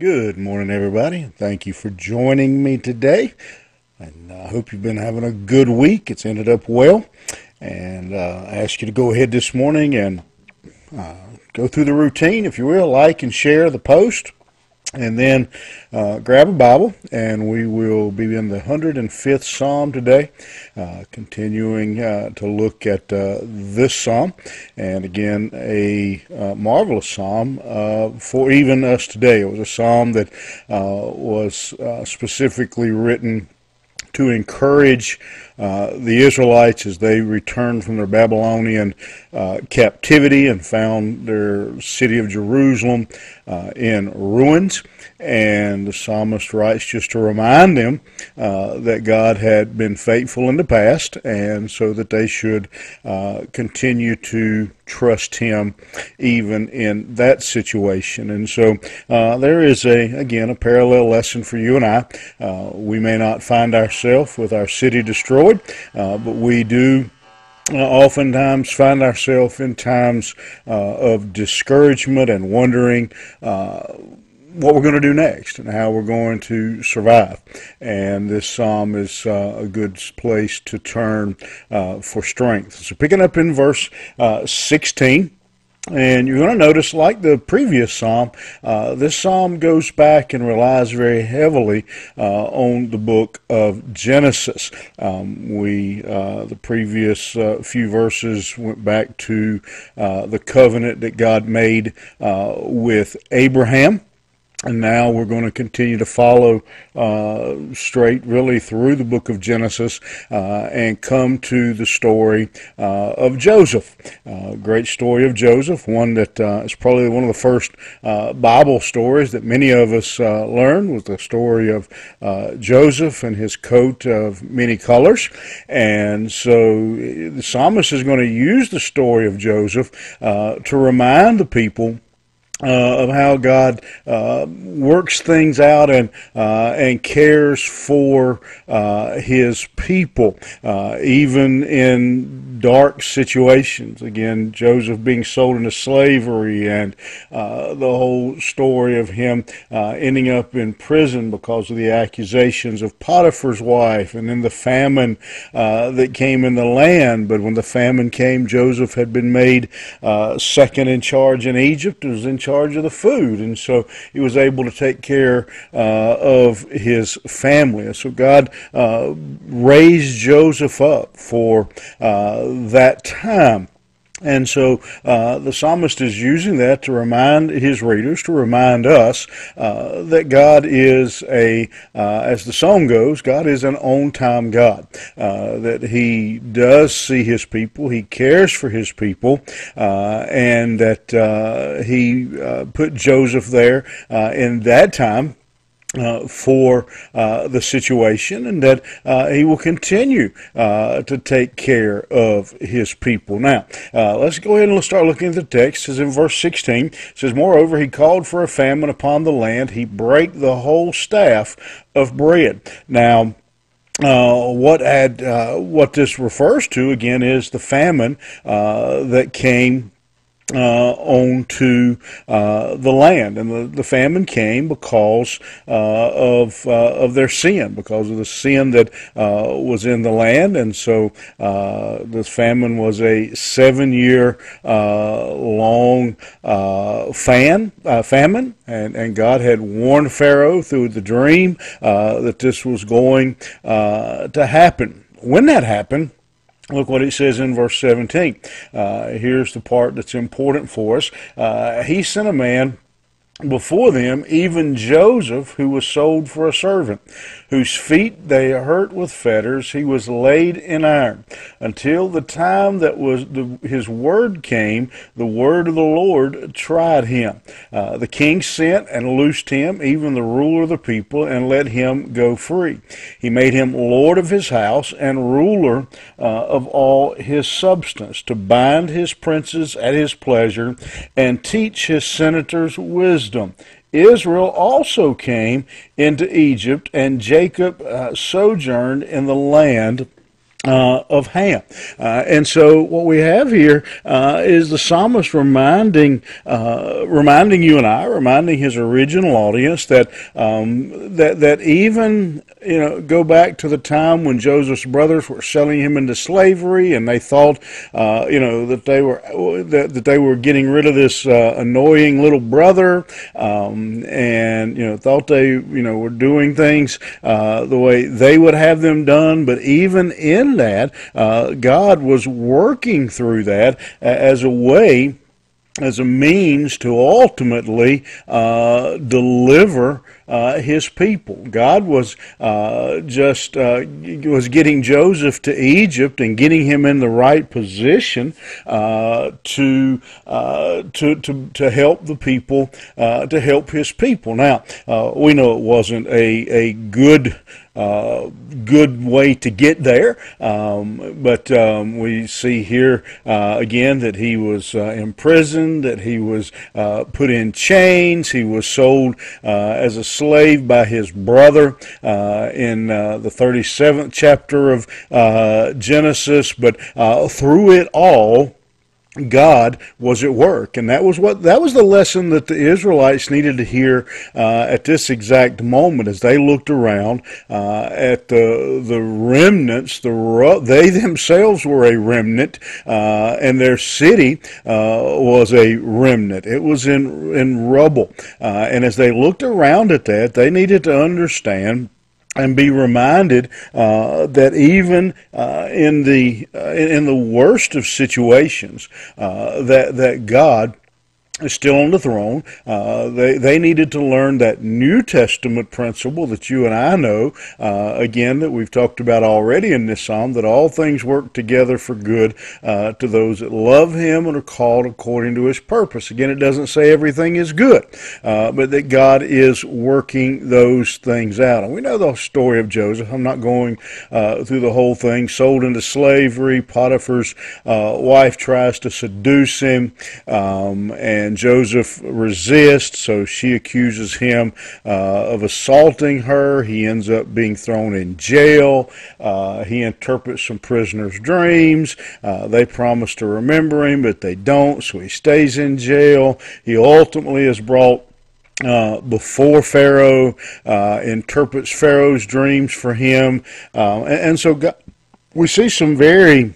Good morning, everybody. Thank you for joining me today. And I hope you've been having a good week. It's ended up well. And uh, I ask you to go ahead this morning and uh, go through the routine, if you will, like and share the post and then uh, grab a Bible, and we will be in the 105th Psalm today, uh, continuing uh, to look at uh, this Psalm. And again, a uh, marvelous Psalm uh, for even us today. It was a Psalm that was specifically written to encourage uh, the Israelites as they returned from their Babylonian uh, captivity and found their city of Jerusalem uh, in ruins. And the psalmist writes just to remind them uh, that God had been faithful in the past, and so that they should uh, continue to trust Him even in that situation. And so there is a again a parallel lesson for you and I. We may not find ourselves with our city destroyed, uh, but we do. Uh, oftentimes find ourselves in times uh, of discouragement and wondering what we're going to do next and how we're going to survive. And this psalm is uh, a good place to turn uh, for strength. So, picking up in verse uh, 16. And you're going to notice, like the previous psalm, uh, this psalm goes back and relies very heavily uh, on the book of Genesis. Um, we, uh, the previous uh, few verses went back to uh, the covenant that God made uh, with Abraham. And now we're going to continue to follow uh, straight, really, through the book of Genesis uh, and come to the story uh, of Joseph. Uh, great story of Joseph, one that uh, is probably one of the first uh, Bible stories that many of us learn was the story of Joseph and his coat of many colors. And so the psalmist is going to use the story of Joseph to remind the people uh, of how God uh, works things out and uh, and cares for uh, His people, uh, even in dark situations. Again, Joseph being sold into slavery, and uh, the whole story of him ending up in prison because of the accusations of Potiphar's wife, and then the famine that came in the land. But when the famine came, Joseph had been made second in charge in Egypt. Was in charge of the food, and so he was able to take care uh, of his family. So God uh, raised Joseph up for uh, that time. And so uh, the psalmist is using that to remind his readers, to remind us uh, that God is a, uh, as the song goes, God is an on time God. Uh, that He does see His people, He cares for His people, uh, and that uh, He put Joseph there in that time uh, for uh, the situation and that uh, he will continue uh, to take care of his people. Now, uh, let's go ahead and let's start looking at the text. It says in verse 16, it says, Moreover, he called for a famine upon the land. He brake the whole staff of bread. Now, uh, what had uh, what this refers to again is the famine uh, that came uh, onto uh, the land, and the, the famine came because uh, of uh, of their sin, because of the sin that uh, was in the land, and so uh, this famine was a seven year long fan famine, and and God had warned Pharaoh through the dream that this was going to happen. When that happened Look what it says in verse 17. Uh, here's the part that's important for us. Uh, he sent a man before them even Joseph, who was sold for a servant, whose feet they hurt with fetters, he was laid in iron, until the time that was the, his word came, the word of the Lord tried him. Uh, the king sent and loosed him, even the ruler of the people, and let him go free. He made him lord of his house and ruler uh, of all his substance, to bind his princes at his pleasure, and teach his senators wisdom wisdom. Israel also came into Egypt, and Jacob uh, sojourned in the land uh, of Ham. Uh, and so what we have here uh, is the psalmist reminding uh, reminding you and I, reminding his original audience that um, that that even you know go back to the time when Joseph's brothers were selling him into slavery, and they thought uh, you know that they were that, that they were getting rid of this uh, annoying little brother, um, and you know thought they you know were doing things the way they would have them done, but even in that, uh, God was working through that as a way, as a means to ultimately uh, deliver uh, his people. God was uh, just uh, was getting Joseph to Egypt and getting him in the right position uh, to, uh, to to to help the people to help his people. Now we know it wasn't a a good good way to get there. Um, but um, we see here uh, again that he was uh, imprisoned, that he was uh, put in chains, he was sold uh, as a slave by his brother uh, in the 37th chapter of Genesis. But through it all, God was at work, and that was what that was the lesson that the Israelites needed to hear uh, at this exact moment as they looked around uh, at the the remnants. The they themselves were a remnant, uh, and their city uh, was a remnant. It was in in rubble, uh, and as they looked around at that, they needed to understand and be reminded uh, that even uh, in the uh, in the worst of situations, uh, that that God still on the throne. Uh, they they needed to learn that New Testament principle that you and I know. Uh, again, that we've talked about already in this psalm, that all things work together for good uh, to those that love Him and are called according to His purpose. Again, it doesn't say everything is good, uh, but that God is working those things out. And we know the story of Joseph. I'm not going uh, through the whole thing. Sold into slavery. Potiphar's uh, wife tries to seduce him, um, and and Joseph resists, so she accuses him uh, of assaulting her. He ends up being thrown in jail. Uh, he interprets some prisoners' dreams. Uh, they promise to remember him, but they don't, so he stays in jail. He ultimately is brought uh, before Pharaoh, uh, interprets Pharaoh's dreams for him. Uh, and, and, so God, we see some very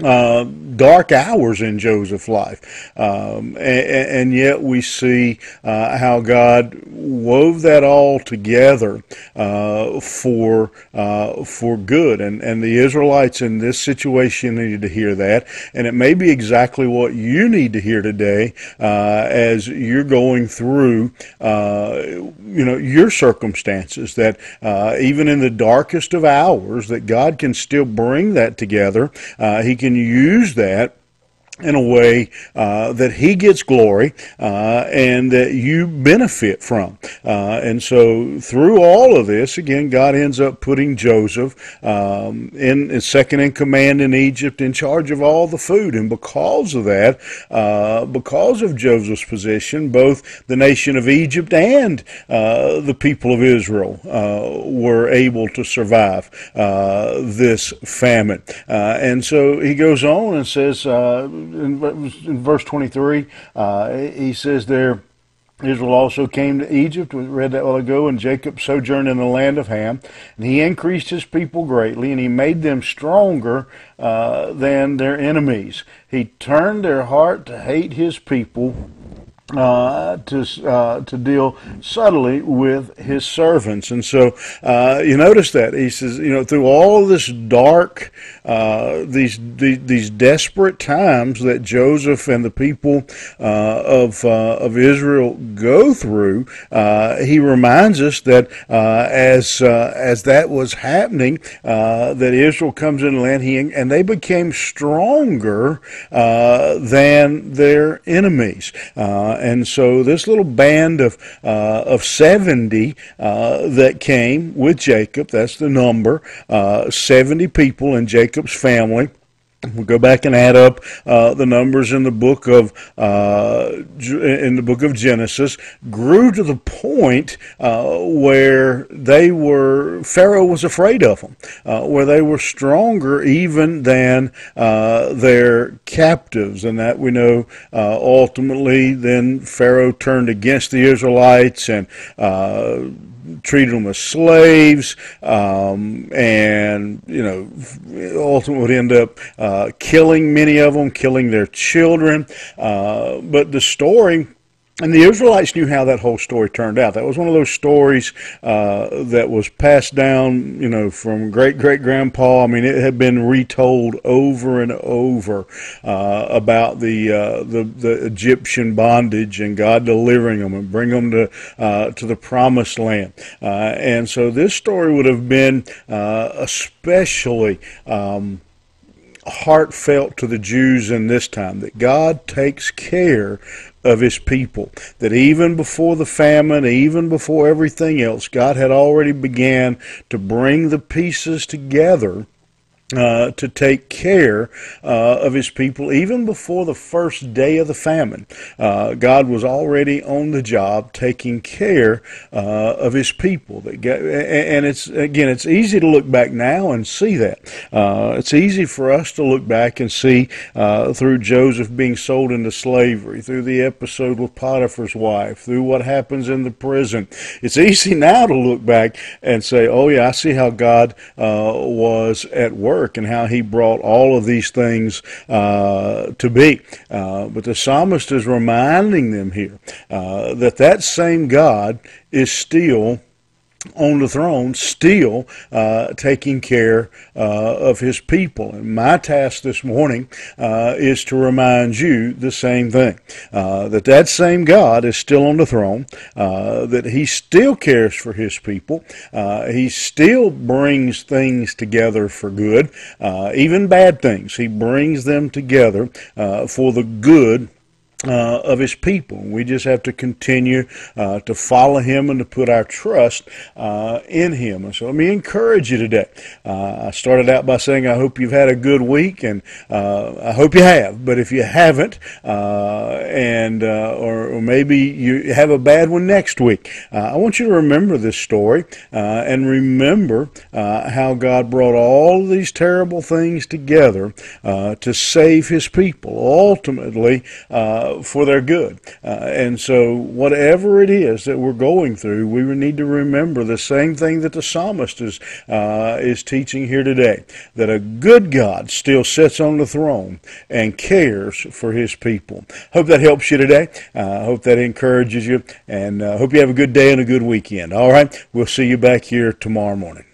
uh, dark hours in Joseph's life. Um, and, and, yet we see uh, how God wove that all together uh, for uh, for good. And, and the Israelites in this situation needed to hear that. And it may be exactly what you need to hear today uh, as you're going through uh, you know your circumstances that even in the darkest of hours that God can still bring that together. he can use that in a way uh, that he gets glory uh, and that you benefit from. Uh, and so through all of this, again, God ends up putting Joseph um, in second in command in Egypt, in charge of all the food. And because of that, uh, because of Joseph's position, both the nation of Egypt and uh, the people of Israel uh, were able to survive this famine. and so he goes on and says, in, in verse 23, uh, he says there, Israel also came to Egypt, we read that while ago, and Jacob sojourned in the land of Ham. And he increased his people greatly, and he made them stronger uh, than their enemies. He turned their heart to hate his people uh, to uh, to deal subtly with his servants, and so uh, you notice that he says, you know, through all this dark, uh, these, these, these desperate times that Joseph and the people uh, of uh, of Israel go through, he reminds us that as as that was happening, that Israel comes in the land, he and they became stronger than their enemies. And so this little band of uh, of 70 uh, that came with Jacob, that's the number, uh, 70 people in Jacob's family We'll go back and add up uh, the numbers in the book of uh, in the book of Genesis. Grew to the point uh, where they were Pharaoh was afraid of them, uh, where they were stronger even than uh, their captives, and that we know uh, ultimately. Then Pharaoh turned against the Israelites and treated them as slaves, um, and you know, ultimately would end up uh, killing many of them, killing their children. Uh, but the story and the Israelites knew how that whole story turned out. That was one of those stories uh, that was passed down, you know, from great great grandpa. I mean, it had been retold over and over uh, about the, uh, the the Egyptian bondage and God delivering them and bring them to uh, to the promised land. Uh, and so this story would have been uh, especially. Um, heartfelt to the Jews in this time that God takes care of his people. That even before the famine, even before everything else, God had already began to bring the pieces together uh, to take care uh, of his people even before the first day of the famine. Uh, God was already on the job taking care uh, of his people. And it's again, it's easy to look back now and see that. Uh, it's easy for us to look back and see through Joseph being sold into slavery, through the episode with Potiphar's wife, through what happens in the prison. It's easy now to look back and say, "Oh yeah, I see how God was at work." Work and how he brought all of these things uh, to be. Uh, but the psalmist is reminding them here uh, that that same God is still on the throne, still uh, taking care uh, of his people. And my task this morning uh, is to remind you the same thing uh, that that same God is still on the throne, uh, that he still cares for his people, uh, he still brings things together for good, even bad things. He brings them together for the good uh, of his people. We just have to continue uh, to follow him and to put our trust uh, in him. And so let me encourage you today. Uh, I started out by saying I hope you've had a good week, and uh, I hope you have. But if you haven't, uh, and or, or, maybe you have a bad one next week, I want you to remember this story and remember how God brought all these terrible things together to save his people. Ultimately, for their good. Uh, and so, whatever it is that we're going through, we need to remember the same thing that the psalmist is uh, is teaching here today: that a good God still sits on the throne and cares for His people. Hope that helps you today. I uh, hope that encourages you, and uh, hope you have a good day and a good weekend. All right, we'll see you back here tomorrow morning.